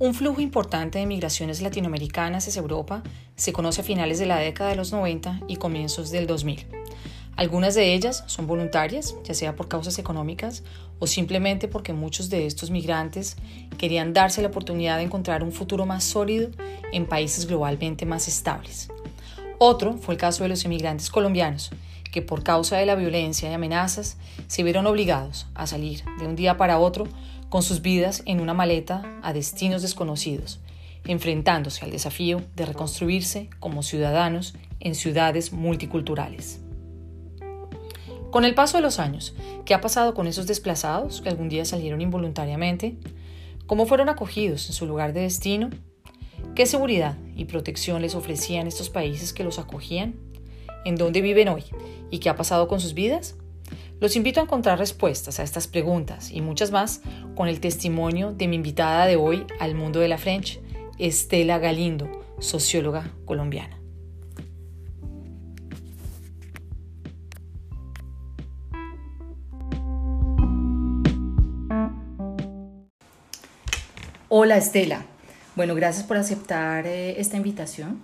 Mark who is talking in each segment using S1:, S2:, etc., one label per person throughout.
S1: Un flujo importante de migraciones latinoamericanas hacia Europa se conoce a finales de la década de los 90 y comienzos del 2000. Algunas de ellas son voluntarias, ya sea por causas económicas o simplemente porque muchos de estos migrantes querían darse la oportunidad de encontrar un futuro más sólido en países globalmente más estables. Otro fue el caso de los inmigrantes colombianos, que por causa de la violencia y amenazas se vieron obligados a salir de un día para otro con sus vidas en una maleta a destinos desconocidos, enfrentándose al desafío de reconstruirse como ciudadanos en ciudades multiculturales. Con el paso de los años, ¿qué ha pasado con esos desplazados que algún día salieron involuntariamente? ¿Cómo fueron acogidos en su lugar de destino? ¿Qué seguridad y protección les ofrecían estos países que los acogían? ¿En dónde viven hoy? ¿Y qué ha pasado con sus vidas? Los invito a encontrar respuestas a estas preguntas y muchas más con el testimonio de mi invitada de hoy al mundo de la French, Estela Galindo, socióloga colombiana. Hola Estela. Bueno, gracias por aceptar eh, esta invitación.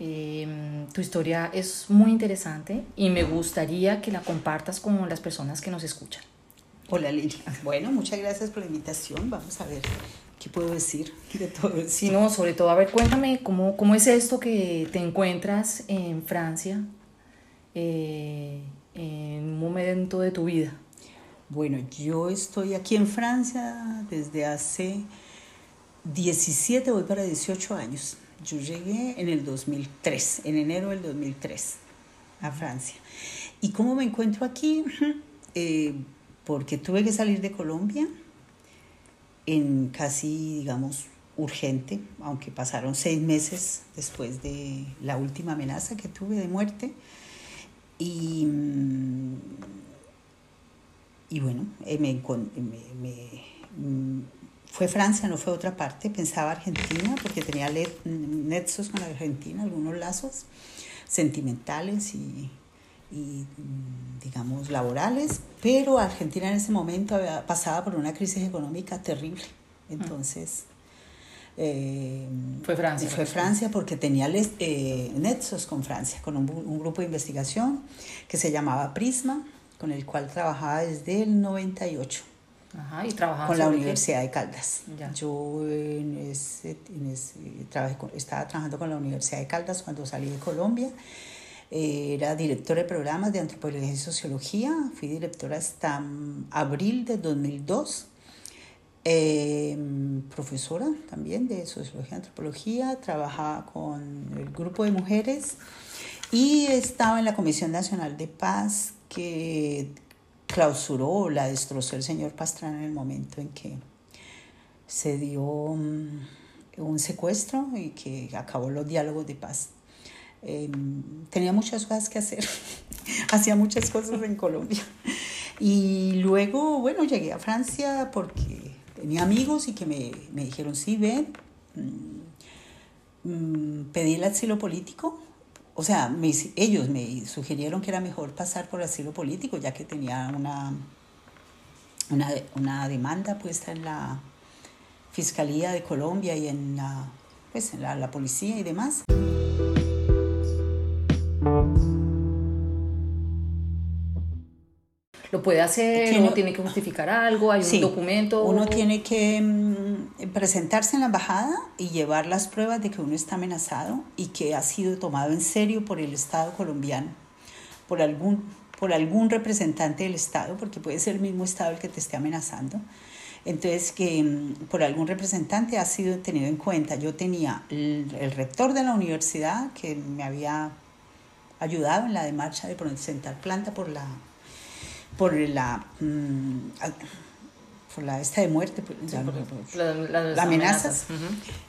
S1: Em, tu historia es muy interesante y me gustaría que la compartas con las personas que nos escuchan.
S2: Hola Lili. Bueno, muchas gracias por la invitación. Vamos a ver qué puedo decir de todo esto.
S1: Sí, no, sobre todo, a ver, cuéntame cómo, cómo es esto que te encuentras en Francia eh, en un momento de tu vida.
S2: Bueno, yo estoy aquí en Francia desde hace 17, voy para 18 años. Yo llegué en el 2003, en enero del 2003, a Francia. ¿Y cómo me encuentro aquí? Eh, porque tuve que salir de Colombia en casi, digamos, urgente, aunque pasaron seis meses después de la última amenaza que tuve de muerte. Y, mm, y bueno, eh, me, me, mm, fue Francia, no fue otra parte, pensaba Argentina porque tenía nexos con la Argentina, algunos lazos sentimentales y, digamos laborales, pero Argentina en ese momento había, pasaba por una crisis económica terrible. Entonces,
S1: eh, fue Francia.
S2: Fue Francia porque tenía eh, nexos con Francia, con un, un, grupo de investigación que se llamaba Prisma, con el cual trabajaba desde el 98.
S1: Ajá, y
S2: con la Universidad de Caldas. Yo en ese, trabajé estaba trabajando con la Universidad de Caldas cuando salí de Colombia. Eh, era directora de programas de antropología y sociología. Fui directora hasta mm, abril de 2002. Em, profesora también de sociología y antropología. Trabajaba con el grupo de mujeres y estaba en la Comisión Nacional de Paz que clausuró, la destrozó el señor Pastrana en el momento en que se dio mm, un secuestro y que acabó los diálogos de paz. Em, tenía muchas cosas que hacer, hacía muchas cosas en Colombia. Y luego, bueno, llegué a Francia porque tenía amigos y que me, me dijeron, sí, ven, mm, mm, pedí el asilo político o sea, ellos me sugirieron que era mejor pasar por asilo político, ya que tenía una, una, demanda puesta en la Fiscalía de Colombia y en la, pues, en la policía y demás.
S1: Lo puede hacer, uno tiene que justificar algo, hay un documento.
S2: Uno tiene que mm, presentarse en la embajada y llevar las pruebas de que uno está amenazado y que ha sido tomado en serio por el Estado colombiano, por algún, por algún representante del Estado, porque puede ser el mismo Estado el que te esté amenazando. Entonces, que mm, por algún representante ha sido tenido en cuenta. Yo tenía el, el rector de la universidad que me había ayudado en la demarcha de presentar planta por la por la, mm, por la esta de muerte, pues, la, amenaza,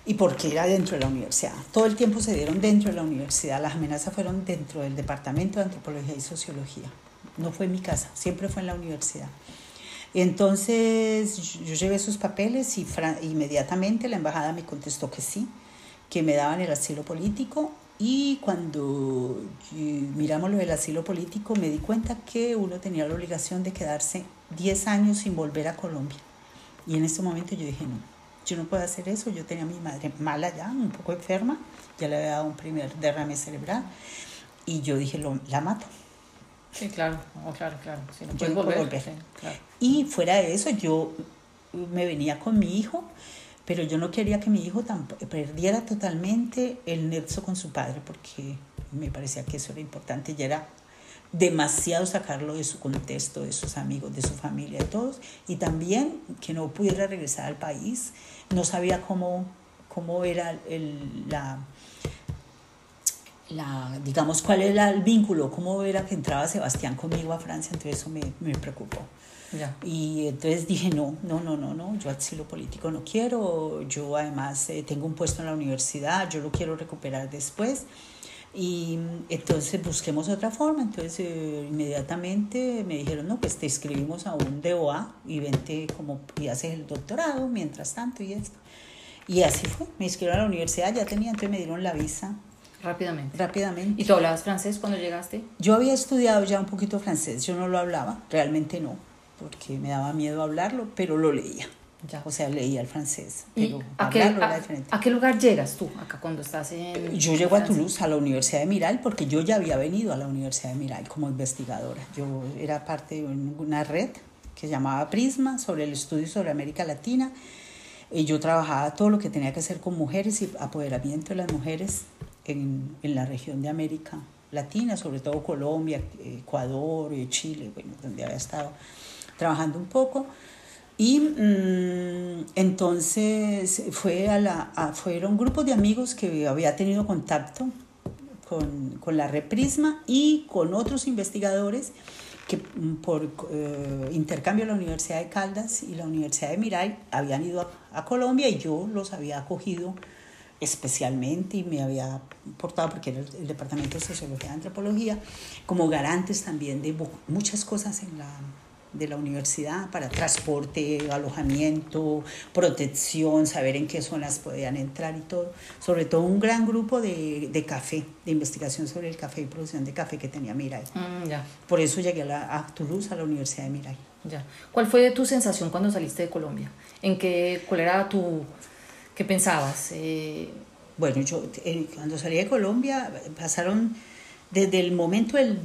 S2: y porque era dentro de la universidad. Todo el tiempo se dieron dentro de la universidad, las amenazas fueron dentro del Departamento de Antropología y Sociología. No fue en mi casa, siempre fue en la universidad. Y entonces yo llevé sus papeles y inmediatamente la embajada me contestó que sí, que me daban el asilo político y cuando miramos lo del asilo político, me di cuenta que uno tenía la obligación de quedarse 10 años sin volver a Colombia. Y en ese momento yo dije, no, yo no puedo hacer eso, yo tenía a mi madre mala ya, un poco enferma, ya le había dado un primer derrame cerebral y yo dije, lo, la mato.
S1: Sí, claro, claro, claro. Si no
S2: Yo
S1: volver.
S2: volver.
S1: sí, claro.
S2: Y fuera de eso, yo me venía con mi hijo, pero yo no quería que mi hijo perdiera totalmente el nexo con su padre, porque me parecía que eso era importante. Ya era demasiado sacarlo de su contexto, de sus amigos, de su familia, de todos, y también que no pudiera regresar al país. No sabía cómo, cómo era el, la, la, digamos, cuál era el vínculo, cómo era que entraba Sebastián conmigo a Francia, entonces eso me, me preocupó.
S1: Ya.
S2: Y entonces dije, no, no, no, no, no, yo asilo político no quiero, yo además eh, tengo un puesto en la universidad, yo lo quiero recuperar después. Y entonces busquemos otra forma, entonces eh, inmediatamente me dijeron, no, pues te inscribimos a un DOA y vente como y haces el doctorado mientras tanto y esto. Y así fue, me inscribieron a la universidad, ya tenía, entonces me dieron la visa
S1: Rápidamente.
S2: rápidamente.
S1: ¿Y tú hablabas francés cuando llegaste?
S2: Yo había estudiado ya un poquito francés, yo no lo hablaba, realmente no, porque me daba miedo hablarlo, pero lo leía.
S1: Ya.
S2: O sea, leía el francés,
S1: ¿Y
S2: pero
S1: a qué,
S2: hablarlo era
S1: a-
S2: diferente.
S1: a qué lugar llegas tú acá cuando estás en
S2: Yo llego a? Toulouse, a la Universidad de Miral, porque yo ya había venido a la Universidad de Miral como investigadora. Yo era parte de una red que se llamaba Prisma sobre el estudio sobre América Latina. Y yo trabajaba todo lo que tenía que hacer con mujeres y apoderamiento de las mujeres en, en la región de América Latina, sobre todo Colombia, Ecuador, eh, Chile, bueno, donde había estado trabajando un poco. Y mm, entonces fue a la, a- fueron grupos de amigos que había tenido contacto con, con la red Prisma y con otros investigadores que mm, por eh, intercambio la Universidad de Caldas y la Universidad de Mirai habían ido a, a Colombia y yo los había acogido especialmente y me había portado, porque era el, el Departamento de Sociología y Antropología, como garantes también de mu- muchas cosas en la, de la universidad para transporte, alojamiento, protección, saber en qué zonas podían entrar y todo. Sobre todo un gran grupo de, de café, de investigación sobre el café y producción de café que tenía Mirai.
S1: Mm, ya,
S2: Por eso llegué a, la, a Toulouse, a la Universidad de Mirai.
S1: ya. ¿Cuál fue tu sensación cuando saliste de Colombia? ¿En qué, cuál era tu, qué pensabas? Eh,
S2: Bueno, yo eh, cuando salí de Colombia pasaron desde el momento del,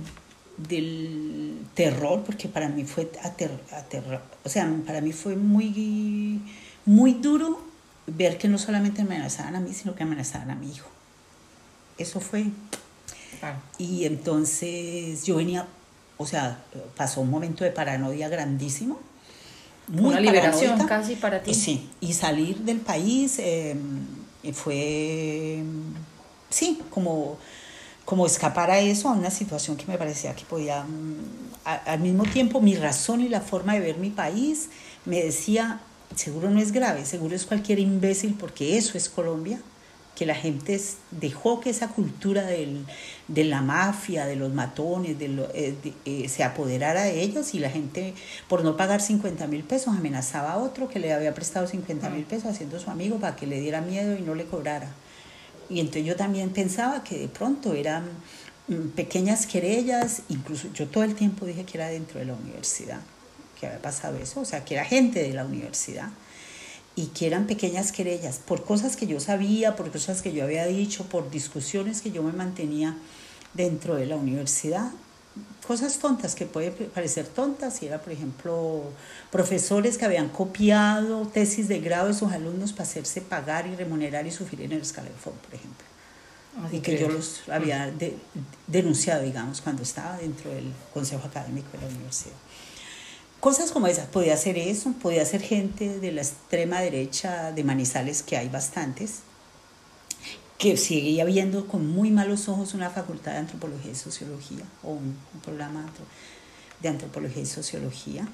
S2: del terror, porque para mí fue ater, aterra- o sea, para mí fue muy, muy duro ver que no solamente me amenazaban a mí, sino que amenazaban a mi hijo. Eso fue
S1: claro.
S2: y entonces yo venía, o sea, pasó un momento de paranoia grandísimo.
S1: Una liberación
S2: paranoica.
S1: casi para ti.
S2: Y sí, y salir del país eh, fue, sí, como, como escapar a eso, a una situación que me parecía que podía, mm, a- al mismo tiempo mi razón y la forma de ver mi país me decía, seguro no es grave, seguro es cualquier imbécil porque eso es Colombia que la gente dejó que esa cultura del, de la mafia, de los matones, de lo- eh, de- eh, se apoderara de ellos y la gente por no pagar 50 mil pesos amenazaba a otro que le había prestado 50 mil pesos haciendo su amigo para que le diera miedo y no le cobrara. Y entonces yo también pensaba que de pronto eran mm, pequeñas querellas, incluso yo todo el tiempo dije que era dentro de la universidad, que había pasado eso, o sea, que era gente de la universidad y que eran pequeñas querellas por cosas que yo sabía, por cosas que yo había dicho, por discusiones que yo me mantenía dentro de la universidad. Cosas tontas que pueden parecer tontas, y era, por ejemplo, profesores que habían copiado tesis de grado de sus alumnos para hacerse pagar y remunerar y sufrir en el escalafón, por ejemplo.
S1: Así
S2: Y que yo
S1: que-
S2: los había de- denunciado, digamos, cuando estaba dentro del consejo académico de la universidad. Cosas como esas, podía ser eso, podía ser gente de la extrema derecha de Manizales, que hay bastantes, que seguía viendo con muy malos ojos una facultad de antropología y sociología, o un, un programa de antropología y sociología,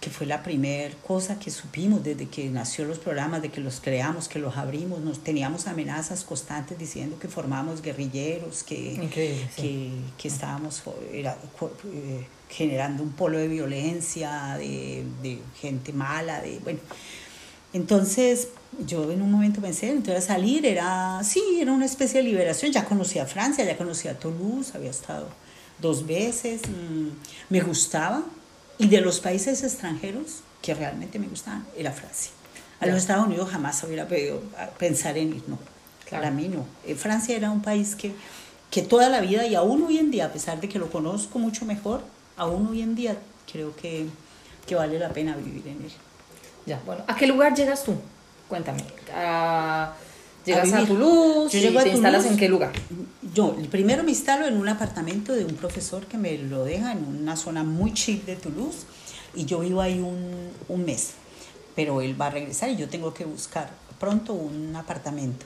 S2: que fue la primera cosa que supimos desde que nació los programas, de que los creamos, que los abrimos, nos teníamos amenazas constantes diciendo que formamos guerrilleros, que,
S1: Increíble, sí.
S2: que, que estábamos era, eh, generando un polo de violencia, de, de gente mala, de bueno. Entonces, yo en un momento pensé, entonces salir era, sí, era una especie de liberación. Ya conocía Francia, ya conocía Toulouse, había estado dos veces, mm, me gustaba. Y de los países extranjeros que realmente me gustaban, era Francia. A los Estados Unidos jamás hubiera podido pensar en ir, no. Para mí no. Francia era un país que, que toda la vida y aún hoy en día, a pesar de que lo conozco mucho mejor, aún hoy en día creo que, que vale la pena vivir en él.
S1: Ya, bueno, ¿a qué lugar llegas tú? Cuéntame. ¿Llegas a, Toulouse? Yo ¿Te instalas en qué lugar?
S2: Yo primero me instalo en un apartamento de un profesor que me lo deja en una zona muy chic de Toulouse y yo vivo ahí un, un mes. Pero él va a regresar y yo tengo que buscar pronto un apartamento.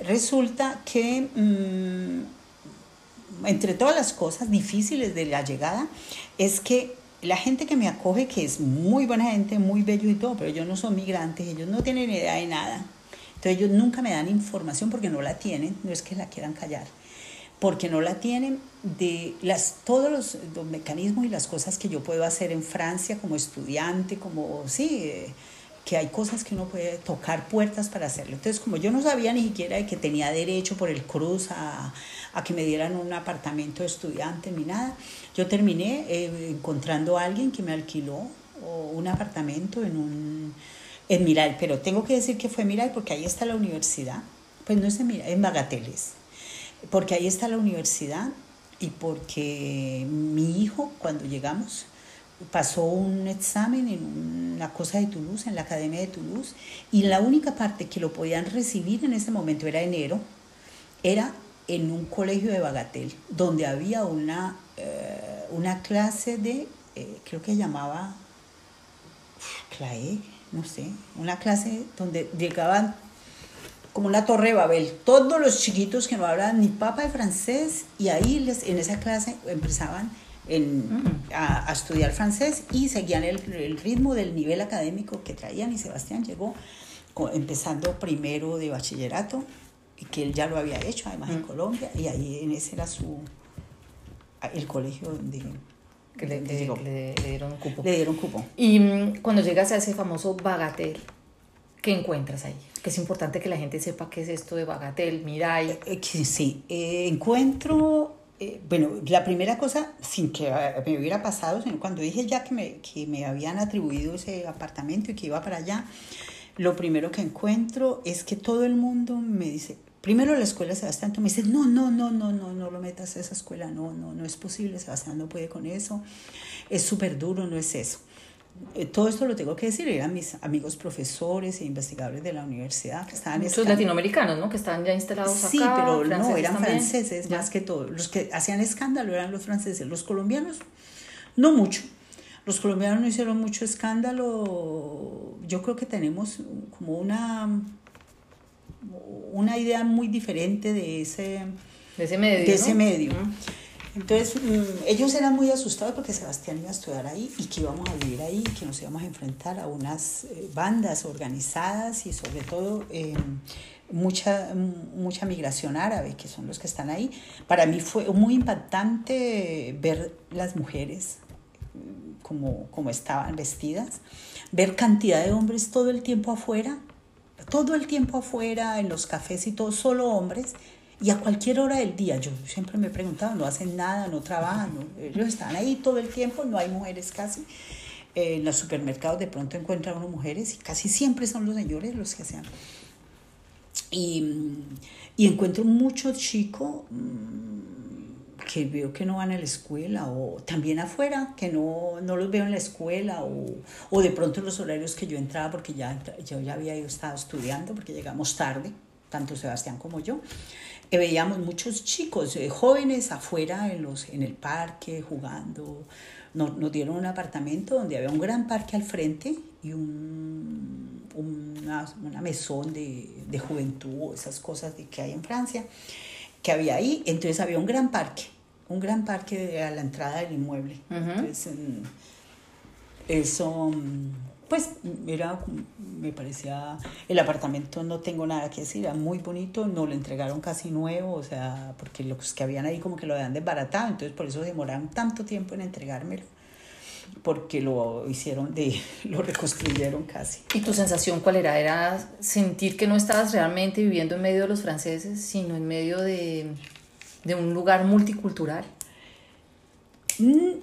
S2: Resulta que mm, entre todas las cosas difíciles de la llegada es que la gente que me acoge, que es muy buena gente, muy bello y todo, pero ellos no son migrantes, ellos no tienen idea de nada. Entonces ellos nunca me dan información porque no la tienen, no es que la quieran callar, porque no la tienen de las, todos los, mecanismos y las cosas que yo puedo hacer en Francia como estudiante, como, sí, eh, que hay cosas que uno puede tocar puertas para hacerlo. Entonces, como yo no sabía ni siquiera de que tenía derecho por el cruz a, a que me dieran un apartamento estudiante ni nada, yo terminé eh, encontrando a alguien que me alquiló un apartamento en un en Miral, pero tengo que decir que fue Miral porque ahí está la universidad. Pues no es en Miral, en Bagateles. Porque ahí está la universidad y porque mi hijo cuando llegamos pasó un examen en una cosa de Toulouse, en la Academia de Toulouse, y la única parte que lo podían recibir en ese momento era enero, era en un colegio de Bagatel, donde había una, eh, una clase de, eh, creo que llamaba CLAE, no sé, una clase donde llegaban como una torre de Babel, todos los chiquitos que no hablaban ni papa de francés, y ahí les, en esa clase empezaban en, mm. a, estudiar francés y seguían el, el, ritmo del nivel académico que traían y Sebastián llegó empezando primero de bachillerato y que él ya lo había hecho además en mm. Colombia y ahí en ese era su el colegio donde
S1: que le, le, dieron cupo.
S2: Le dieron cupo.
S1: Y mm, cuando llegas a ese famoso Bagatel, ¿qué encuentras ahí? Que es importante que la gente sepa qué es esto de Bagatel, Mirai.
S2: Eh, eh, sí, eh, encuentro eh, bueno, la primera cosa, sin que me hubiera pasado, sino cuando dije ya que me, que me habían atribuido ese apartamento y que iba para allá, lo primero que encuentro es que todo el mundo me dice, primero la escuela Sebastián, me dices, no, no, no, no, no, no lo metas a esa escuela, no, no, no es posible, Sebastián no puede con eso, es súper duro, no es eso. Eh, todo esto lo tengo que decir, eran mis amigos profesores e investigadores de la universidad que estaban...
S1: Muchos latinoamericanos, ¿no? Que estaban ya instalados
S2: sí, acá. Sí, pero no, eran franceses más que todo. Los que hacían escándalo eran los franceses. Los colombianos, no mucho. Los colombianos no hicieron mucho escándalo. Yo creo que tenemos como una, una idea muy diferente de ese,
S1: de ese medio.
S2: De ese medio. Entonces, mm, ellos eran muy asustados porque Sebastián iba a estudiar ahí y que íbamos a vivir ahí, que nos íbamos a enfrentar a unas eh, bandas organizadas y sobre todo eh, mucha, mucha migración árabe, que son los que están ahí. Para mí fue muy impactante ver las mujeres mm, como, como estaban vestidas, ver cantidad de hombres todo el tiempo afuera, todo el tiempo afuera, en los cafés y todo, solo hombres y a cualquier hora del día, yo siempre me he no hacen nada, no trabajan, ellos están ahí todo el tiempo, no hay mujeres casi. en los supermercados de pronto encuentran unas mujeres y casi siempre son los señores los que hacen. Y, y encuentro muchos chicos mm, que veo que no van a la escuela o también afuera, que no, no los veo en la escuela o, o de pronto los horarios que yo entraba porque ya, yo ya había estado estudiando porque llegamos tarde, tanto Sebastián como yo veíamos muchos chicos, eh, jóvenes afuera en, los, en el parque jugando. Nos, nos, dieron un apartamento donde había un gran parque al frente y un, una, una, mesón de, de juventud, esas cosas de que hay en Francia, que había ahí. Entonces había un gran parque, un gran parque a la entrada del inmueble. Entonces, mm, eso mm, pues era, me parecía, el apartamento no tengo nada que decir, era muy bonito, no lo entregaron casi nuevo, o sea, porque los que habían ahí como que lo habían desbaratado, entonces por eso demoraron tanto tiempo en entregármelo, porque lo hicieron de, lo reconstruyeron casi.
S1: ¿Y tu sensación cuál era? ¿Era sentir que no estabas realmente viviendo en medio de los franceses, sino en medio de, de un lugar multicultural?
S2: Mm,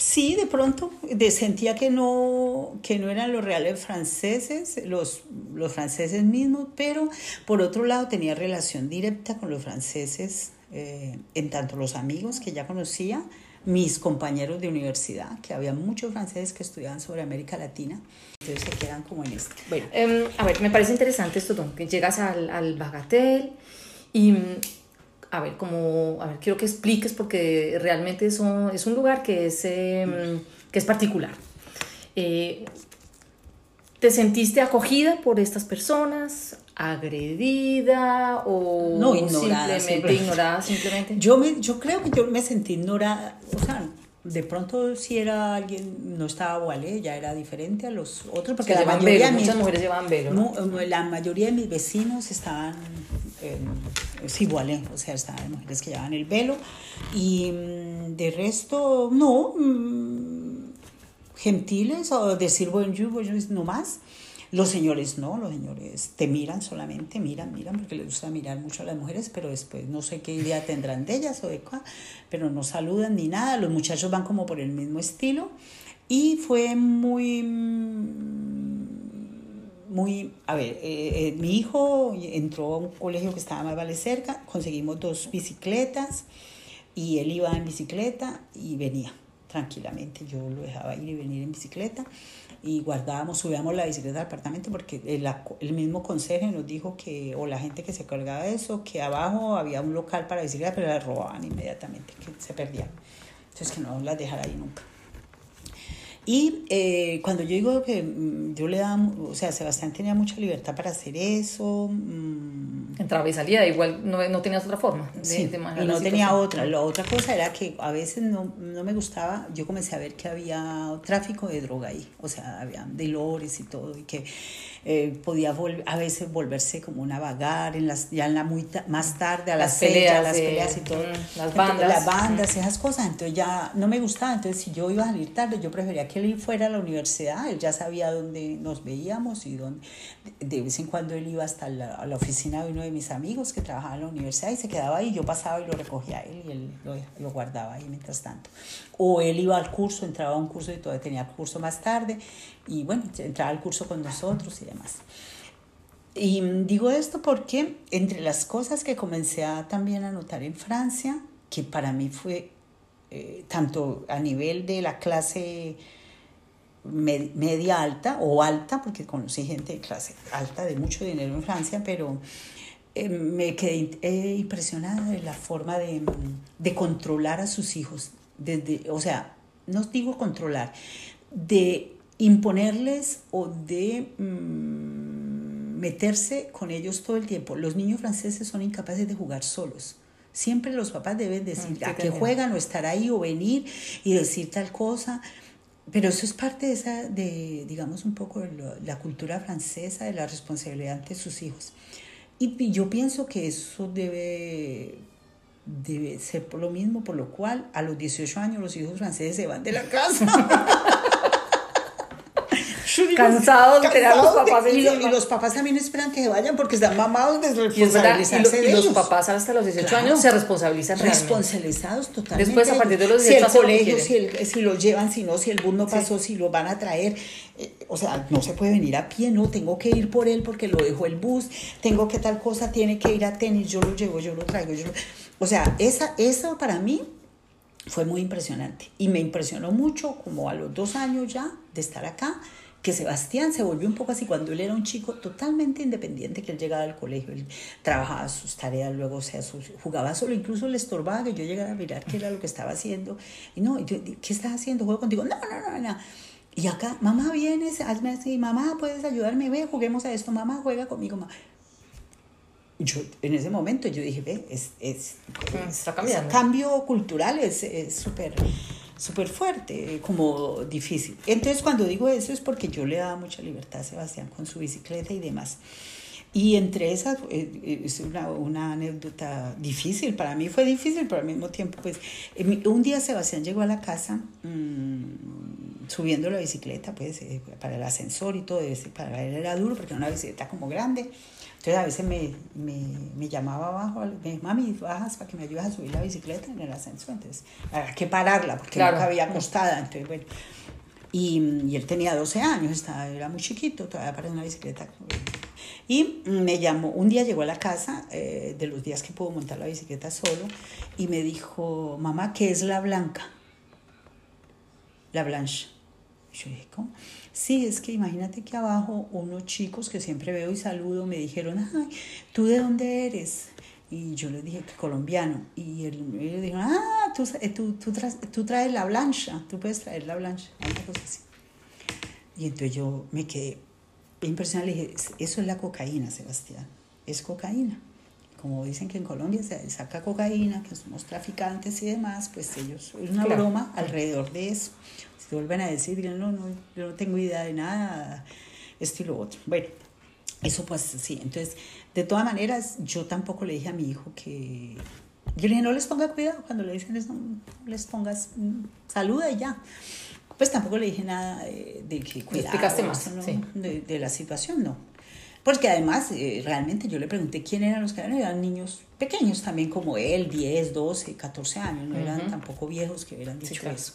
S2: sí, de pronto sentía que no, que no eran los reales franceses, los, los franceses mismos, pero por otro lado tenía relación directa con los franceses, eh, en tanto los amigos que ya conocía, mis compañeros de universidad, que había muchos franceses que estudiaban sobre América Latina, entonces se quedan como en esto.
S1: Bueno, em, a ver, me parece interesante esto, que llegas al, al y a ver, como, a ver, quiero que expliques porque realmente es un, es un lugar que es, em, que es particular. Eh, ¿Te sentiste acogida por estas personas? ¿Agredida o
S2: no, ignorada,
S1: simplemente ignorada? Simplemente?
S2: Yo, me, yo creo que yo me sentí ignorada, o sea, de pronto si era alguien, no estaba Walé, ya era diferente a los otros, porque la mayoría
S1: velo, muchas mujeres llevaban velo.
S2: La mayoría de mis vecinos estaban sí, igual, o sea, estaban mujeres que llevaban el velo. Y mm, de resto, no, mm, gentiles o decir buen yugo, no más. Los señores no, los señores te miran solamente, miran, miran, porque les gusta mirar mucho a las mujeres, pero después no sé qué idea tendrán de ellas o de cuál, pero no saludan ni nada, los muchachos van como por el mismo estilo. Y fue muy mm, muy, a ver, eh, eh, mi hijo entró a un colegio que estaba más vale cerca, conseguimos dos bicicletas y él iba en bicicleta y venía tranquilamente, yo lo dejaba ir y venir en bicicleta y guardábamos, subíamos la bicicleta al apartamento porque el, el mismo consejo nos dijo que, o la gente que se colgaba de eso, que abajo había un local para bicicleta, pero la robaban inmediatamente, que se perdían. Entonces que no las dejara ahí nunca. Y eh, cuando yo digo que mm, yo le daba, o sea, Sebastián tenía mucha libertad para hacer eso.
S1: Mm. Entraba y salía, igual no, no tenías otra forma.
S2: De, sí, y no tenía otra. La otra cosa era que a veces no, no, me gustaba, yo comencé a ver que había tráfico de droga ahí, o sea, había delores y todo, y que eh, podía a veces volverse como una vagar, en las, ya en la muy más tarde, a las, peleas, las peleas y todo.
S1: Mm, las bandas.
S2: las bandas, esas cosas. Entonces ya no me gustaba. Entonces si yo iba a salir tarde, yo prefería que él fuera a la universidad. Él ya sabía dónde nos veíamos y dónde. De vez en cuando él iba hasta la, a la oficina de uno de mis amigos que trabajaba en la universidad y se quedaba ahí. Yo pasaba y lo recogía a él y él lo, lo guardaba ahí mientras tanto. O él iba al curso, entraba a un curso y todavía tenía curso más tarde y bueno, entraba al curso con nosotros y demás. Y digo esto porque entre las cosas que comencé a también a notar en Francia, que para mí fue eh, tanto a nivel de la clase media alta o alta, porque conocí gente de clase alta de mucho dinero en Francia, pero eh, me quedé eh, impresionada de la forma de, de, controlar a sus hijos. Desde, o sea, no digo controlar, de imponerles o de mm, meterse con ellos todo el tiempo. Los niños franceses son incapaces de jugar solos. Siempre los papás deben decir mm, a qué juegan o estar ahí o venir y decir tal cosa. Pero eso es parte de esa, de, digamos, un poco de la cultura francesa, de la responsabilidad ante sus hijos. Y yo pienso que eso debe, debe ser por lo mismo, por lo cual a los 18 años los hijos franceses se van de la casa.
S1: cansados de tener a los papás
S2: y, los papás también esperan que se vayan porque están mamados de responsabilizarse
S1: y, los papás hasta los 18 años se responsabilizan
S2: responsabilizados totalmente.
S1: Después a partir de los
S2: 18 si el colegio si, el, si lo llevan si no si el bus no pasó si lo van a traer eh, o sea no se puede venir a pie no tengo que ir por él porque lo dejó el bus tengo que tal cosa tiene que ir a tenis yo lo llevo yo lo traigo yo o sea esa eso para mí fue muy impresionante y me impresionó mucho como a los dos años ya de estar acá que Sebastián se volvió un poco así cuando él era un chico totalmente independiente, que él llegaba al colegio, él trabajaba sus tareas, luego o sea, jugaba solo, incluso le estorbaba que yo llegara a mirar qué era lo que estaba haciendo. Y no, ¿qué estás haciendo? ¿Juego contigo? No, no, no, no. Y acá, mamá, vienes, hazme así, mamá, puedes ayudarme, ve, juguemos a esto, mamá, juega conmigo. Mamá. Yo, en ese momento yo dije, ve, es, es,
S1: Está cambiando.
S2: cambio cultural es súper súper fuerte, como difícil. Entonces cuando digo eso es porque yo le daba mucha libertad a Sebastián con su bicicleta y demás. Y entre esas, eh, eh, es una, una, anécdota difícil, para mí fue difícil, pero al mismo tiempo, pues, un día Sebastián llegó a la casa, mmm, subiendo la bicicleta, pues eh, para el ascensor y todo, eso, para él era duro porque era una bicicleta como grande. Entonces a veces me, me, me llamaba abajo, me dijo, mami, bajas para que me ayudes a subir la bicicleta en el ascensor. Entonces había que pararla porque
S1: Claro.
S2: no cabía acostada. Entonces, bueno. Y, y él tenía 12 años, estaba, era muy chiquito, todavía para una bicicleta. Y me llamó, un día llegó a la casa, eh, de los días que pudo montar la bicicleta solo, y me dijo, mamá, ¿qué es la blanca? La blanche. Y Yo dije, ¿cómo? Sí, es que imagínate que abajo unos chicos que siempre veo y saludo me dijeron, ay, ¿tú de dónde eres? Y yo les dije que colombiano. Y él, ellos dijeron, ah, tú, tú, tú, traes, tú traes la blancha, tú puedes traer la blancha, una cosa así. Y entonces yo me quedé impresionada, le dije, eso es la cocaína, Sebastián, es cocaína. Como dicen que en Colombia se saca cocaína, que somos traficantes y demás, pues ellos, es una
S1: Claro.
S2: broma alrededor de eso. Vuelven a decir, digan, no, no, yo no tengo idea de nada, esto y lo otro. Bueno, eso pues sí, entonces, de todas maneras, yo tampoco le dije a mi hijo que... Yo le dije, no les ponga cuidado cuando le dicen eso, no les pongas, mm, saluda y ya. Pues tampoco le dije nada de, de que cuidado,
S1: explicaste más,
S2: eso no,
S1: sí.
S2: de, de la situación, no. Porque además, eh, realmente yo le pregunté quién eran los que eran, eran niños pequeños también como él, 10, 12, 14 años, no eran tampoco viejos que hubieran
S1: Sí,
S2: dicho
S1: claro.
S2: eso.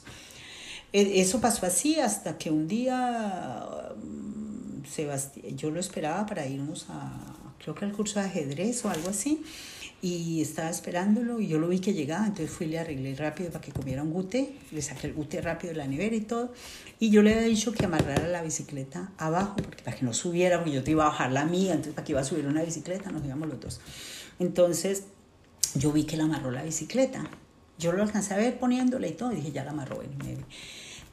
S2: E- Eso pasó así hasta que un día mm, yo lo esperaba para irnos a, creo que al curso de ajedrez o algo así, y estaba esperándolo y yo lo vi que llegaba, entonces fui y le arreglé rápido para que comiera un gute, le saqué el gute rápido de la nevera y todo, y yo le había dicho que amarrara la bicicleta abajo, porque para que no subiera, porque yo te iba a bajar la mía, entonces para que iba a subir una bicicleta, nos íbamos los dos. Entonces yo vi que la amarró la bicicleta. Yo lo alcancé a ver poniéndola y todo, y dije, ya la amarró, ven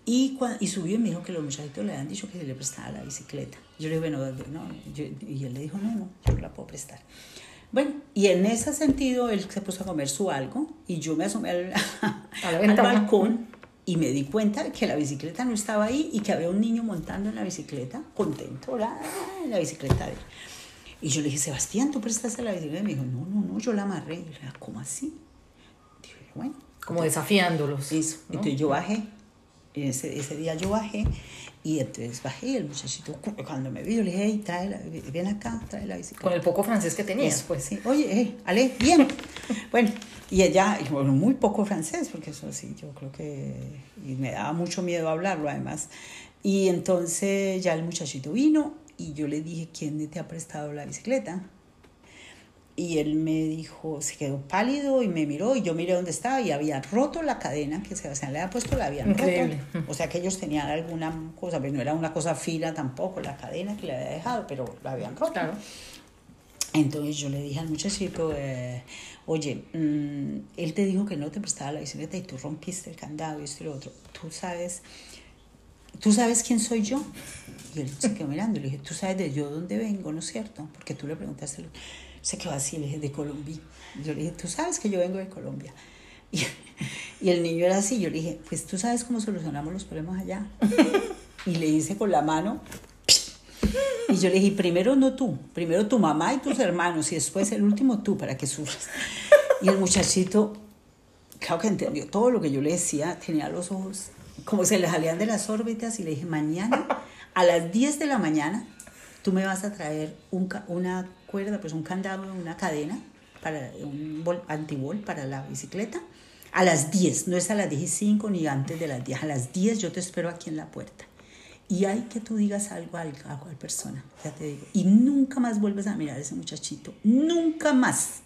S2: y. Y, subió y me dijo que los muchachitos le habían dicho que se le prestaba la bicicleta. Yo le dije, bueno, no, yo- y él le dijo, no, no, yo la puedo prestar. Bueno, y en ese sentido él se puso a comer su algo y yo me asomé al, al balcón y me di cuenta que la bicicleta no estaba ahí y que había un niño montando en la bicicleta, contento, ¿verdad? en la bicicleta de él. Y yo le dije, Sebastián, ¿tú prestaste la bicicleta? Y me dijo, no, no, no, yo la amarré. Y yo ¿cómo así? Dije, bueno.
S1: Como desafiándolos.
S2: Eso.
S1: ¿no?
S2: Entonces yo bajé. Y ese, ese día yo bajé. Y entonces bajé el muchachito, cu- cuando me vio, le dije, hey, trae la, ven acá, trae la bicicleta.
S1: Con el poco francés que tenías,
S2: Eso,
S1: pues.
S2: sí. Oye, hey, Ale, bien. bueno, y ella, y bueno, muy poco francés, porque eso sí, yo creo que. Y me daba mucho miedo hablarlo, además. Y entonces ya el muchachito vino y yo le dije, ¿quién te ha prestado la bicicleta? Y él me dijo, se quedó pálido y me miró y yo miré dónde estaba y había roto la cadena que Sebastián le había puesto, la habían
S1: Increíble.
S2: roto. O sea que ellos tenían alguna cosa, pero no era una cosa fina tampoco, la cadena que le había dejado, pero la habían roto.
S1: Claro.
S2: Entonces yo le dije al muchachito, eh, oye, mm, él te dijo que no te prestaba la bicicleta y tú rompiste el candado y esto y lo otro. Tú sabes, tú sabes quién soy yo. Y él se quedó mirando y le dije, tú sabes de yo dónde vengo, ¿no es cierto? Porque tú le preguntaste, se quedó así, le dije, de Colombia. Yo le dije, tú sabes que yo vengo de Colombia. Y, y el niño era así, yo le dije, pues tú sabes cómo solucionamos los problemas allá. Y le hice con la mano y yo le dije, primero no tú, primero tu mamá y tus hermanos y después el último tú para que sufras. Y el muchachito, claro que entendió todo lo que yo le decía, tenía los ojos como se le salían de las órbitas y le dije, mañana a las 10 de la mañana tú me vas a traer una cuerda, pues un candado, una cadena, para un bol, antibol para la bicicleta. A las 10, no es a las 10 y 5 ni antes de las 10, a las 10 yo te espero aquí en la puerta. Y hay que tú digas algo a cual persona, ya te digo. Y nunca más vuelves a mirar a ese muchachito, nunca más.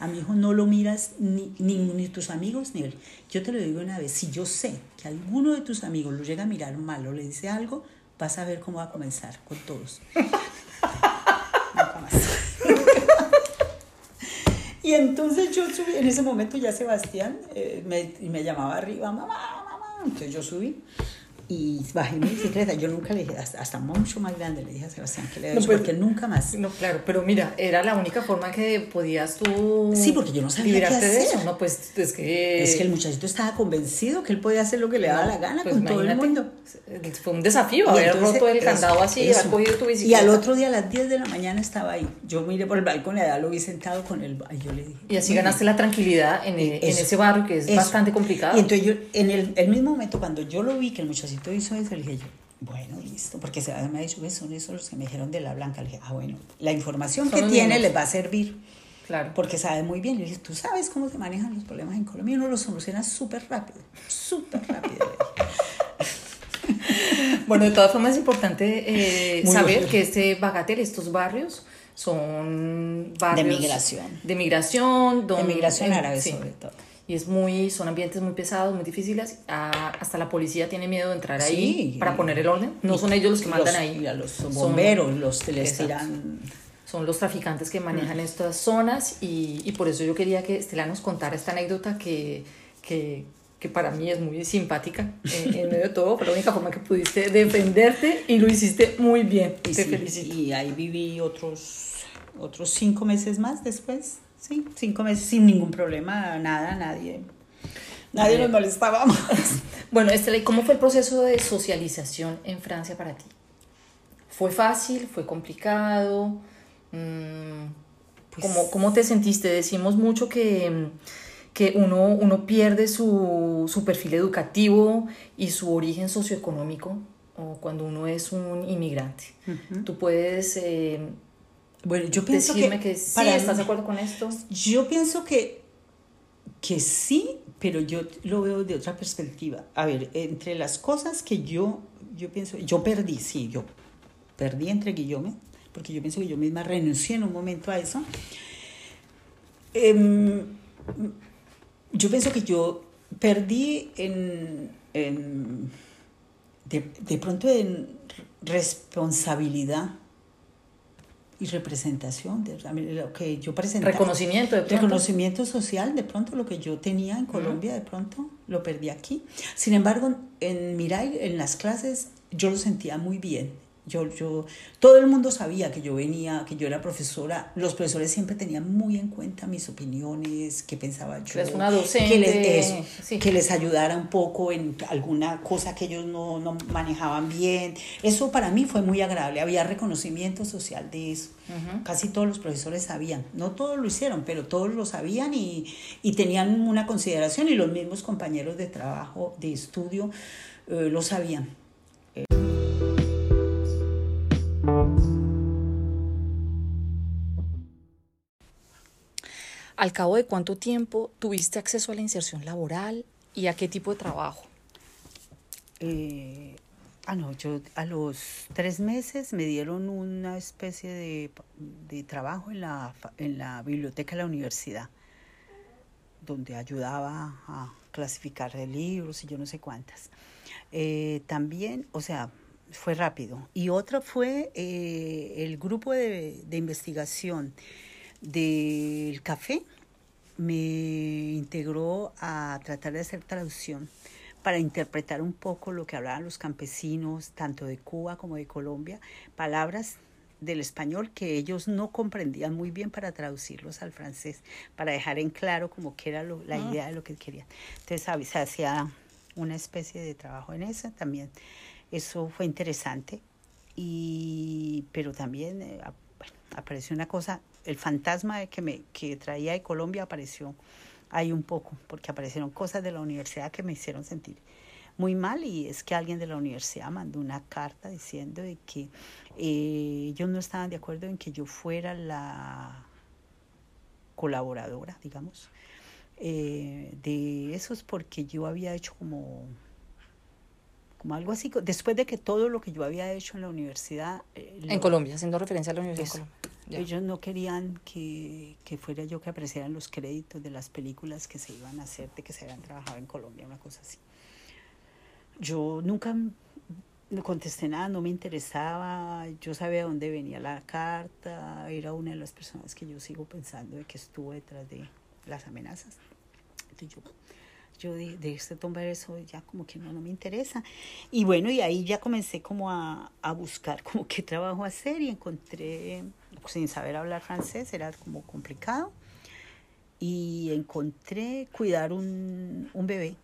S2: A mi hijo no lo miras ni, ni, ni tus amigos ni él. Yo te lo digo una vez, si yo sé que alguno de tus amigos lo llega a mirar mal o le dice algo, vas a ver cómo va a comenzar con todos. nunca más. Y entonces yo subí, en ese momento ya Sebastián eh, me, me llamaba arriba, mamá, mamá. Entonces yo subí y bajé mi bicicleta. Yo nunca le dije, hasta, hasta mucho más grande le dije a Sebastián que le había
S1: No, pues,
S2: porque nunca más.
S1: No, claro, pero mira, era la única forma que podías tú
S2: Sí, porque yo no sabía qué
S1: liberarte de
S2: hacer.
S1: eso, ¿no? Pues es que...
S2: Es que el muchachito estaba convencido que él podía hacer lo que le daba la gana
S1: pues
S2: con todo el mundo.
S1: Fue un desafío
S2: Y
S1: haber
S2: entonces,
S1: roto el candado así,
S2: eso.
S1: haber cogido tu
S2: Y
S1: bicicleta.
S2: al otro día a las 10 de la mañana estaba ahí. Yo miré por el balcón y allá lo vi sentado con el... Y yo le dije...
S1: Y así
S2: "Muy
S1: ganaste
S2: bien".
S1: la tranquilidad en, en
S2: Eso.
S1: ese barrio que es
S2: Eso.
S1: bastante complicado.
S2: Y entonces yo, en el, el mismo momento, cuando yo lo vi que el muchachito propósito hizo eso, le dije yo, bueno, listo, porque se me ha dicho son esos los que me dijeron de la blanca. Le dije, ah, bueno, la información que tiene les va a servir.
S1: Claro.
S2: Porque sabe muy bien. Le dije, tú sabes cómo se manejan los problemas en Colombia. Uno los soluciona súper rápido, súper rápido.
S1: bueno, de todas formas es importante eh, saber que este Bagatelle, estos barrios, son barrios
S2: de migración.
S1: De migración.
S2: de migración árabe sobre todo.
S1: Y es muy, son ambientes muy pesados, muy difíciles. Ah, hasta la policía tiene miedo de entrar ahí para poner el orden. No son ellos los que mandan ahí.
S2: los bomberos, los que les tiran
S1: son los traficantes que manejan estas zonas y, y, por eso yo quería que Estela nos contara esta anécdota que, que, que para mí es muy simpática en, medio de todo, pero la única forma que pudiste defenderte y lo hiciste muy bien.
S2: Y, Te felicito. y ahí viví otros, otros cinco meses más después, sí, cinco meses sin ningún problema, nada, nadie. Nadie nos molestaba más.
S1: bueno, Estela, ¿cómo fue el proceso de socialización en Francia para ti? ¿Fue fácil? ¿Fue complicado? Mm, pues ¿Cómo, ¿Cómo, te sentiste? Decimos mucho que, que uno, uno pierde su, su, perfil educativo y su origen socioeconómico cuando uno es un inmigrante. Tú puedes... Eh,
S2: bueno, yo pienso
S1: decirme que, sí, ¿estás de acuerdo con esto?
S2: Yo pienso que, que sí, pero yo lo veo de otra perspectiva. A ver, entre las cosas que yo, yo pienso, yo perdí, sí, yo perdí entre guillomes, porque yo pienso que yo misma renuncié en un momento a eso. Em, yo pienso que yo perdí en, de, de, pronto en responsabilidad y representación de lo que yo presentaba.
S1: Reconocimiento de
S2: pronto. Reconocimiento social, de pronto lo que yo tenía en Colombia, de pronto lo perdí aquí. Sin embargo, en Mirai, en las clases, yo lo sentía muy bien yo, yo, todo el mundo sabía que yo venía, que yo era profesora. Los profesores siempre tenían muy en cuenta mis opiniones, qué pensaba yo.
S1: Es una docente.
S2: Que les, que les ayudara un poco en alguna cosa que ellos no, no, manejaban bien. Eso para mí fue muy agradable. Había reconocimiento social de eso. Casi todos los profesores sabían. No todos lo hicieron, pero todos lo sabían y, y tenían una consideración y los mismos compañeros de trabajo, de estudio, eh, lo sabían.
S1: ¿Al cabo de cuánto tiempo tuviste acceso a la inserción laboral y a qué tipo de trabajo?
S2: Eh, ah, no, yo a los tres meses me dieron una especie de, de trabajo en la, en la biblioteca de la universidad, donde ayudaba a clasificar libros y yo no sé cuántas. Eh, también, o sea, fue rápido. Y otra fue eh, el grupo de, de investigación del café me integró a tratar de hacer traducción para interpretar un poco lo que hablaban los campesinos, tanto de Cuba como de Colombia, palabras del español que ellos no comprendían muy bien para traducirlos al francés, para dejar en claro como que era la ah. idea de lo que querían. Entonces se hacía una especie de trabajo en eso también. Eso fue interesante, y, pero también eh, apareció una cosa el fantasma que me que traía de Colombia apareció ahí un poco, porque aparecieron cosas de la universidad que me hicieron sentir muy mal y es que alguien de la universidad mandó una carta diciendo de que eh, ellos no estaban de acuerdo en que yo fuera la colaboradora, digamos, eh, de esos porque yo había hecho como como algo así, después de que todo lo que yo había hecho en la universidad...
S1: Eh, en Colombia, haciendo referencia a la Universidad
S2: Ellos no querían que, que, fuera yo que apreciaran los créditos de las películas que se iban a hacer, de que se habían trabajado en Colombia, una cosa así. Yo nunca contesté nada, no me interesaba, yo sabía dónde venía la carta, era una de las personas que yo sigo pensando de que estuvo detrás de las amenazas. Entonces yo yo de, de este tomar eso ya como que no, no me interesa. Y bueno, y ahí ya comencé como a, a buscar como qué trabajo hacer y encontré, sin saber hablar francés, era como complicado, y encontré cuidar un, un bebé.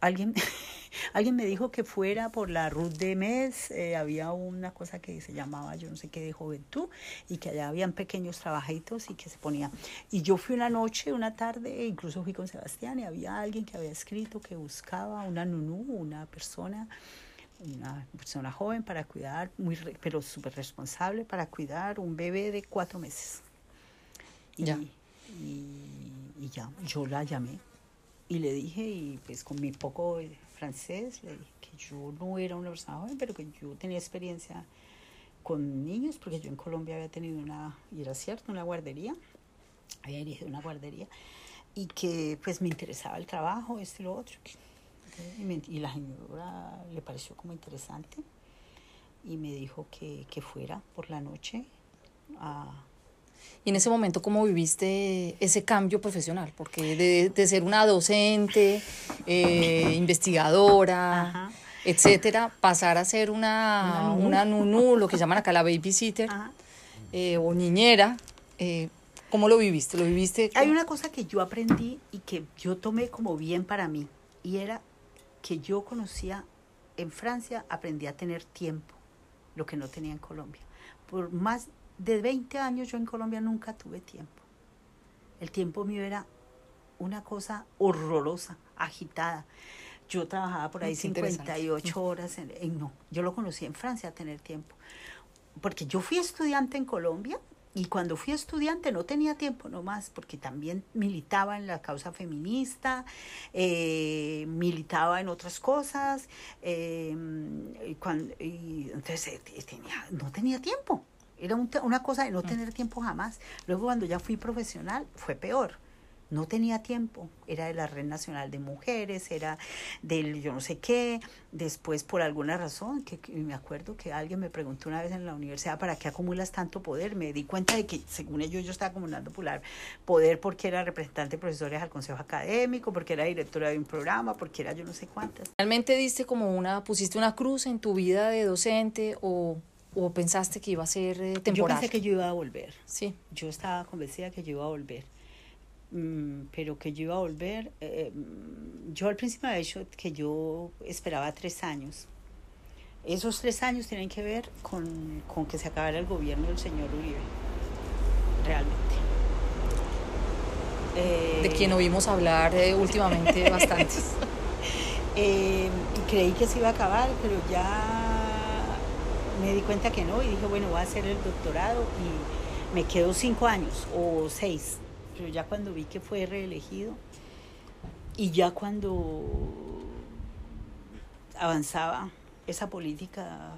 S2: Alguien, Alguien me dijo que fuera por la Ruth de Mes, eh, había una cosa que se llamaba, yo no sé qué, de juventud, y que allá habían pequeños trabajitos y que se ponía. Y yo fui una noche, una tarde, incluso fui con Sebastián, y había alguien que había escrito que buscaba una nunú, una persona una persona joven para cuidar, muy pero súper responsable para cuidar un bebé de cuatro meses. Y, ya. Y, ya, yo la llamé y le dije, y pues con mi poco francés, le dije que yo no era una persona joven, pero que yo tenía experiencia con niños, porque yo en Colombia había tenido una, y era cierto, una guardería, había dirigido una guardería, y que pues me interesaba el trabajo, esto y lo otro, y, la señora le pareció como interesante y me dijo que, que fuera por la noche a...
S1: Y en ese momento, ¿cómo viviste ese cambio profesional? Porque de, de ser una docente, eh, investigadora, etcétera, pasar a ser una, una, nunu, lo que llaman acá la babysitter, eh, o niñera, eh, ¿cómo lo viviste? ¿Lo viviste?
S2: Hay una cosa que yo aprendí y que yo tomé como bien para mí, y era que yo conocía en Francia, aprendí a tener tiempo, lo que no tenía en Colombia. Por más de 20 años yo en Colombia nunca tuve tiempo. El tiempo mío era una cosa horrorosa, agitada. Yo trabajaba por ahí 58 horas. En, en, no, yo lo conocí en Francia a tener tiempo. Porque yo fui estudiante en Colombia y cuando fui estudiante no tenía tiempo nomás, porque también militaba en la causa feminista, eh, militaba en otras cosas, eh, y cuando, y entonces eh, tenía, no tenía tiempo. Era una cosa de no tener tiempo jamás. Luego cuando ya fui profesional fue peor no tenía tiempo, era de la Red Nacional de Mujeres, era del yo no sé qué, después por alguna razón, que, me acuerdo que alguien me preguntó una vez en la universidad, ¿para qué acumulas tanto poder? Me di cuenta de que según ellos yo estaba acumulando poder porque era representante de profesores al consejo académico, porque era directora de un programa, porque era yo no sé cuántas.
S1: ¿Realmente diste como una, pusiste una cruz en tu vida de docente o o pensaste que iba a ser temporal?
S2: Yo pensé que yo iba a volver.
S1: Sí.
S2: Yo estaba convencida que yo iba a volver. Mm, pero que yo iba a volver. Eh, mm, yo al principio había dicho que yo esperaba tres años. Esos tres años tienen que ver con, con que se acabara el gobierno del señor Uribe, realmente.
S1: de quien oímos hablar eh, últimamente bastante.
S2: Eh, creí que se iba a acabar, pero ya me di cuenta que no y dije, bueno, voy a hacer el doctorado y me quedo cinco años o seis pero ya cuando vi que fue reelegido y ya cuando avanzaba esa política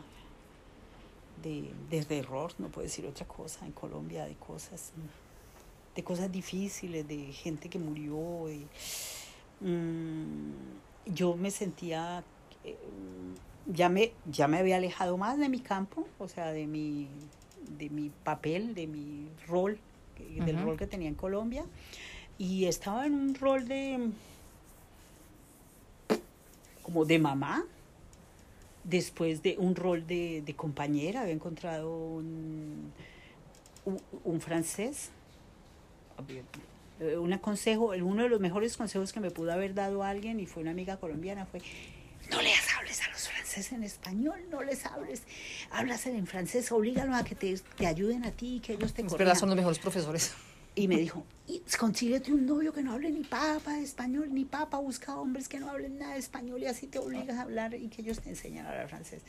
S2: de, de terror, no puedo decir otra cosa, en Colombia de cosas, de cosas difíciles, de gente que murió. Mm, yo me sentía, eh, ya, me, ya me había alejado más de mi campo, o sea, de mi, de mi papel, de mi rol del rol que tenía en Colombia. Y estaba en un rol de como de mamá, después de un rol de, compañera, había encontrado un, un, francés, un consejo, uno de los mejores consejos que me pudo haber dado alguien y fue una amiga colombiana fue no les franceses en español, no les hables, hablas en francés, oblígalos a que te, te ayuden a ti, que ellos te
S1: corrijan. son los mejores profesores.
S2: Y me dijo, consíguete un novio que no hable ni papa español, ni papa, busca hombres que no hablen nada de español y así te obligas a hablar y que ellos te enseñan a hablar francés.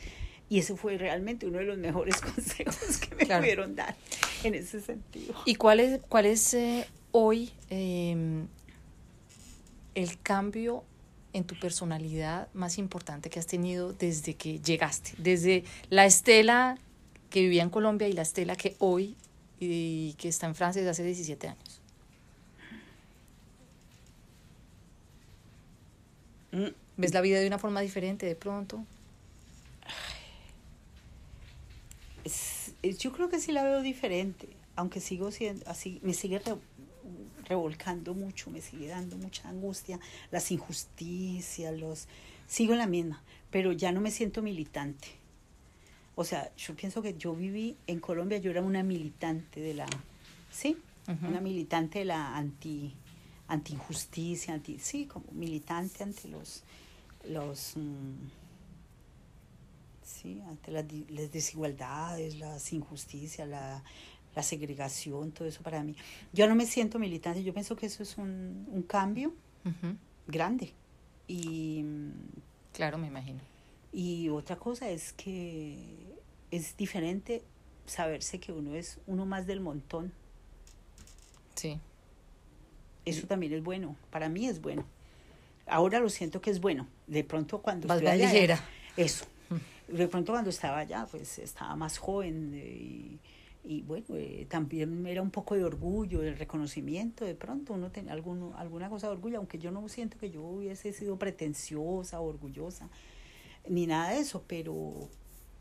S2: Y eso fue realmente uno de los mejores consejos que me pudieron dar en ese sentido.
S1: ¿Y cuál es, cuál es eh, hoy em, el cambio en tu personalidad más importante que has tenido desde que llegaste? Desde la Estela que vivía en Colombia y la Estela que hoy y que está en Francia desde hace 17 años. Mm. ¿Ves la vida de una forma diferente de pronto?
S2: yo creo que sí la veo diferente, aunque sigo siendo así, me sigue revolcando mucho, me sigue dando mucha angustia, las injusticias, los sigo en la misma, pero ya no me siento militante. O sea, yo pienso que yo viví en Colombia, yo era una militante de la, ¿sí? Una militante de la anti, anti injusticia, anti, sí, como militante ante los, los mm, sí, ante las, las, desigualdades, las injusticias, la, la, segregación, todo eso para mí. Yo no me siento militante, yo pienso que eso es un, un cambio grande. Y,
S1: claro, me imagino.
S2: Y otra cosa es que es diferente saberse que uno es uno más del montón.
S1: Sí.
S2: Eso también es bueno, para mí es bueno. Ahora lo siento que es bueno. De pronto cuando
S1: más ligera.
S2: Eso. De pronto cuando estaba allá, pues estaba más joven y, y bueno, eh, también era un poco de orgullo, el reconocimiento, de pronto uno tenía alguno, alguna cosa de orgullo, aunque yo no siento que yo hubiese sido pretenciosa orgullosa, ni nada de eso, pero,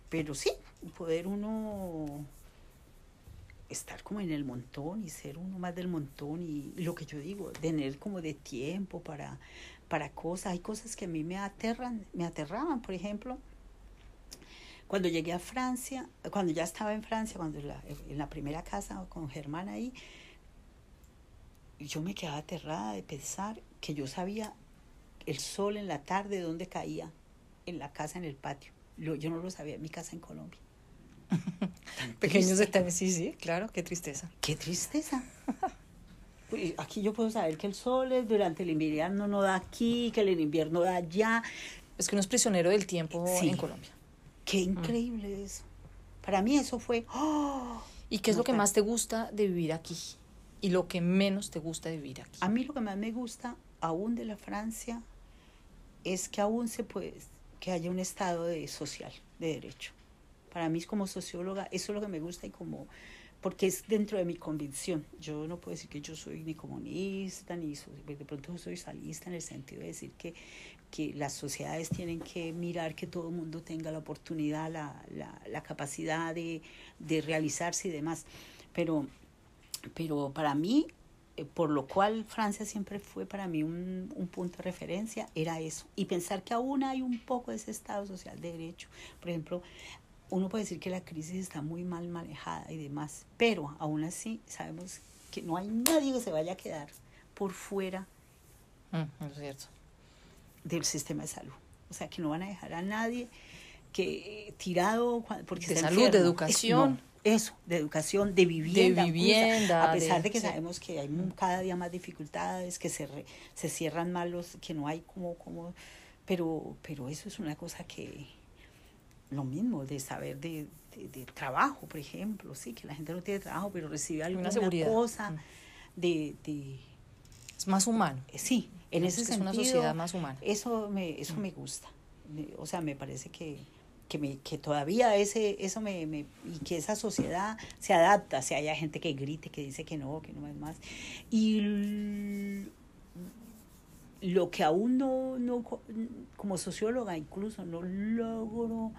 S2: pero sí, poder uno estar como en el montón y ser uno más del montón y, lo que yo digo, tener como de tiempo para, para cosas. Hay cosas que a mí me aterran, me aterraban, por ejemplo, cuando llegué a Francia, cuando ya estaba en Francia, cuando la, en la primera casa con Germán ahí, yo me quedaba aterrada de pensar que yo sabía el sol en la tarde dónde caía en la casa, en el patio. yo no lo sabía en mi casa en Colombia.
S1: Pequeños detalles, sí, sí, claro, qué tristeza.
S2: Qué tristeza. Aquí yo puedo saber que el sol es durante el invierno no da aquí, que el invierno da allá.
S1: Es que uno es prisionero del tiempo en Colombia.
S2: Qué increíble eso. Para mí eso fue... ¡oh!
S1: ¿Y qué es lo que más te gusta de vivir aquí? ¿Y lo que menos te gusta de vivir aquí?
S2: A mí lo que más me gusta aún de la Francia es que aún se puede, que haya un estado de social, de derecho. Para mí como socióloga, eso es lo que me gusta y como, porque es dentro de mi convicción. Yo no puedo decir que yo soy ni comunista, ni de pronto soy salista en el sentido de decir que, que las sociedades tienen que mirar que todo el mundo tenga la oportunidad, la, la, la capacidad de, de realizarse y demás. Pero, pero para mí eh, por lo cual Francia siempre fue para mí un, un, punto de referencia, era eso. Y pensar que aún hay un poco de ese Estado social de derecho. Por ejemplo, uno puede decir que la crisis está muy mal manejada y demás, pero aún así sabemos que no hay nadie que se vaya a quedar por fuera
S1: mm, es cierto.
S2: Del sistema de salud. O sea, que no van a dejar a nadie que tirado porque
S1: de salud, de educación.
S2: Eso, de educación, de vivienda.
S1: De vivienda.
S2: a pesar de, que sabemos que hay cada día más dificultades, que se, se cierran mal los, que no hay como, como, pero, pero eso es una cosa que, lo mismo, de saber de, de, trabajo, por ejemplo, sí, que la gente no tiene trabajo, pero recibe alguna cosa mm. de, de,
S1: Es más humano.
S2: Eh, sí, en ese sentido.
S1: Es una sociedad más humana.
S2: Eso me, eso mm. me gusta. O sea, me parece que, que, me, que todavía ese, eso me, me, y que esa sociedad se adapta, si haya gente que grite, que dice que no, que no es más. Y lo que aún no, no como socióloga incluso no logro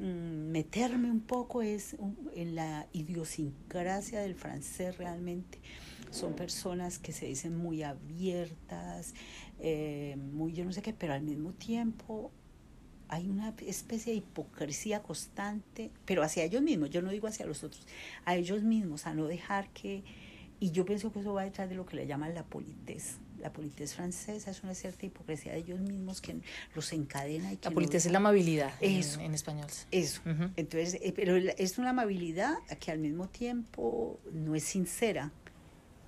S2: Mm, meterme un poco es en la idiosincrasia del francés realmente. Son personas que se dicen muy abiertas, eh, muy yo no sé qué, pero al mismo tiempo hay una especie de hipocresía constante, pero hacia ellos mismos, yo no digo hacia los otros, a ellos mismos, a no dejar que, y yo pienso que eso va detrás de lo que le llaman la politez la politez francesa es una cierta hipocresía de ellos mismos que los encadena. Y
S1: la politez es la amabilidad eso, en, español.
S2: Eso. Entonces, eh, pero es una amabilidad que al mismo tiempo no es sincera.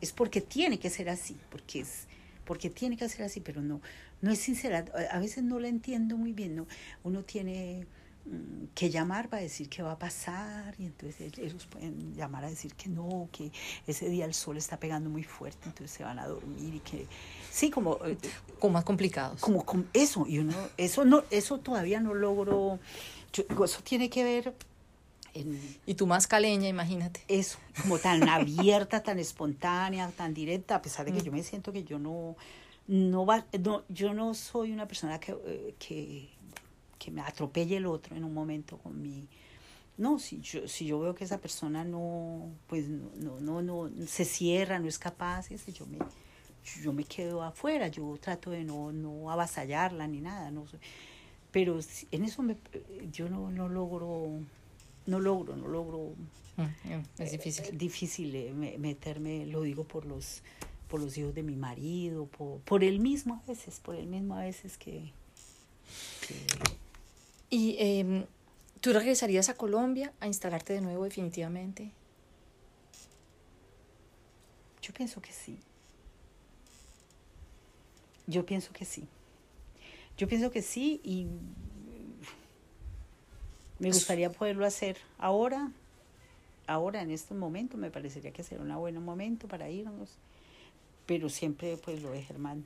S2: Es porque tiene que ser así, porque es porque tiene que ser así, pero no no es sincera. A veces no la entiendo muy bien, no. Uno tiene Mm, que llamar para decir qué va a pasar y entonces ellos pueden llamar a decir que no, que ese día el sol está pegando muy fuerte, entonces se van a dormir y que sí, como
S1: eh, como más complicados.
S2: Como, eso y uno eso no eso todavía no logro eso tiene que ver
S1: en, y tú más caleña, imagínate.
S2: Eso, como tan abierta, tan espontánea, tan directa, a pesar de que mm. yo me siento que yo no no va no yo no soy una persona que, eh, que que me atropelle el otro en un momento con mi no si yo si yo veo que esa persona no pues no no no, se cierra no es capaz ese yo me yo me quedo afuera yo trato de no no avasallarla ni nada no pero en eso me, yo no, no logro no logro no logro
S1: mm, es difícil
S2: eh, difícil eh, meterme lo digo por los por los hijos de mi marido por, por él mismo a veces por él mismo a veces que
S1: ¿Y em, tú regresarías a Colombia a instalarte de nuevo definitivamente?
S2: Yo pienso que sí. Yo pienso que sí. Yo pienso que sí y me gustaría poderlo hacer ahora. Ahora, en este momento, me parecería que sería un buen momento para irnos. Pero siempre, pues, lo de Germán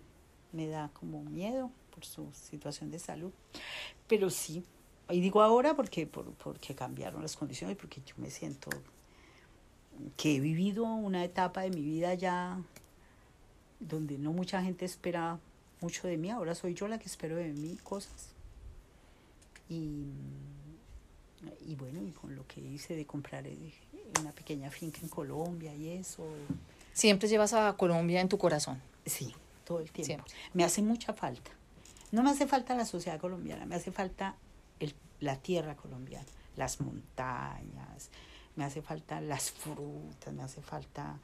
S2: me da como miedo por su situación de salud. Pero sí, y digo ahora porque, por, porque cambiaron las condiciones, porque yo me siento que he vivido una etapa de mi vida ya donde no mucha gente espera mucho de mí, ahora soy yo la que espero de mí cosas. Y, y bueno, y con lo que hice de comprar eh, una pequeña finca en Colombia y eso.
S1: ¿Siempre llevas a Colombia en tu corazón?
S2: Sí, todo el tiempo. Me hace mucha falta. No me hace falta la sociedad colombiana, me hace falta el, la tierra colombiana, las montañas, me hace falta las frutas, me hace falta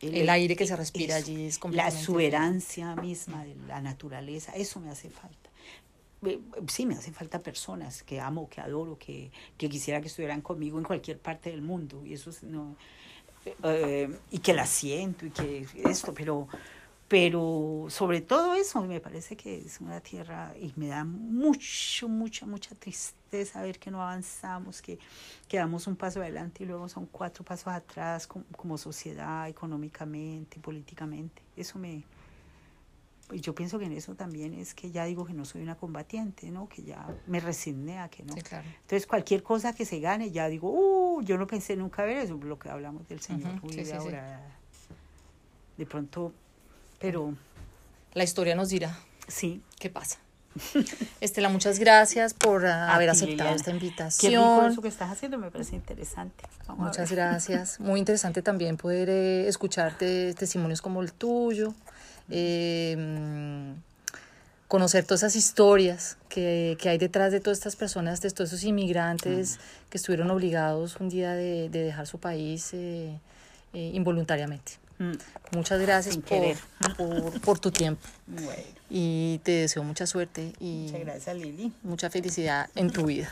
S1: el, aire que se respira allí es
S2: La exuberancia misma de la naturaleza, eso me hace falta. Sí, me hace falta personas que amo, que adoro, que, que quisiera que estuvieran conmigo en cualquier parte del mundo. Y eso no. Eh, y que la siento y que esto, pero pero sobre todo eso, me parece que es una tierra y me da mucho, mucha, mucha tristeza ver que no avanzamos, que, que damos un paso adelante y luego son cuatro pasos atrás como, como sociedad, económicamente, políticamente. Eso me... Yo pienso que en eso también es que ya digo que no soy una combatiente, ¿no? Que ya me resigné a que no. Entonces cualquier cosa que se gane, ya digo, uh, yo no pensé nunca ver eso, lo que hablamos del señor ahora. De pronto pero
S1: la historia nos dirá
S2: sí.
S1: qué pasa. Estela, muchas gracias por haber aceptado esta invitación.
S2: Qué eso que estás haciendo, me parece interesante.
S1: muchas gracias. Muy interesante también poder eh, escucharte testimonios como el tuyo, em, conocer todas esas historias que, que, hay detrás de todas estas personas, de todos esos inmigrantes que estuvieron obligados un día de, de dejar su país eh, eh, involuntariamente. Mm. Muchas gracias por, por, tu tiempo. Y te deseo mucha suerte y
S2: muchas gracias, Lili.
S1: Mucha felicidad en tu vida.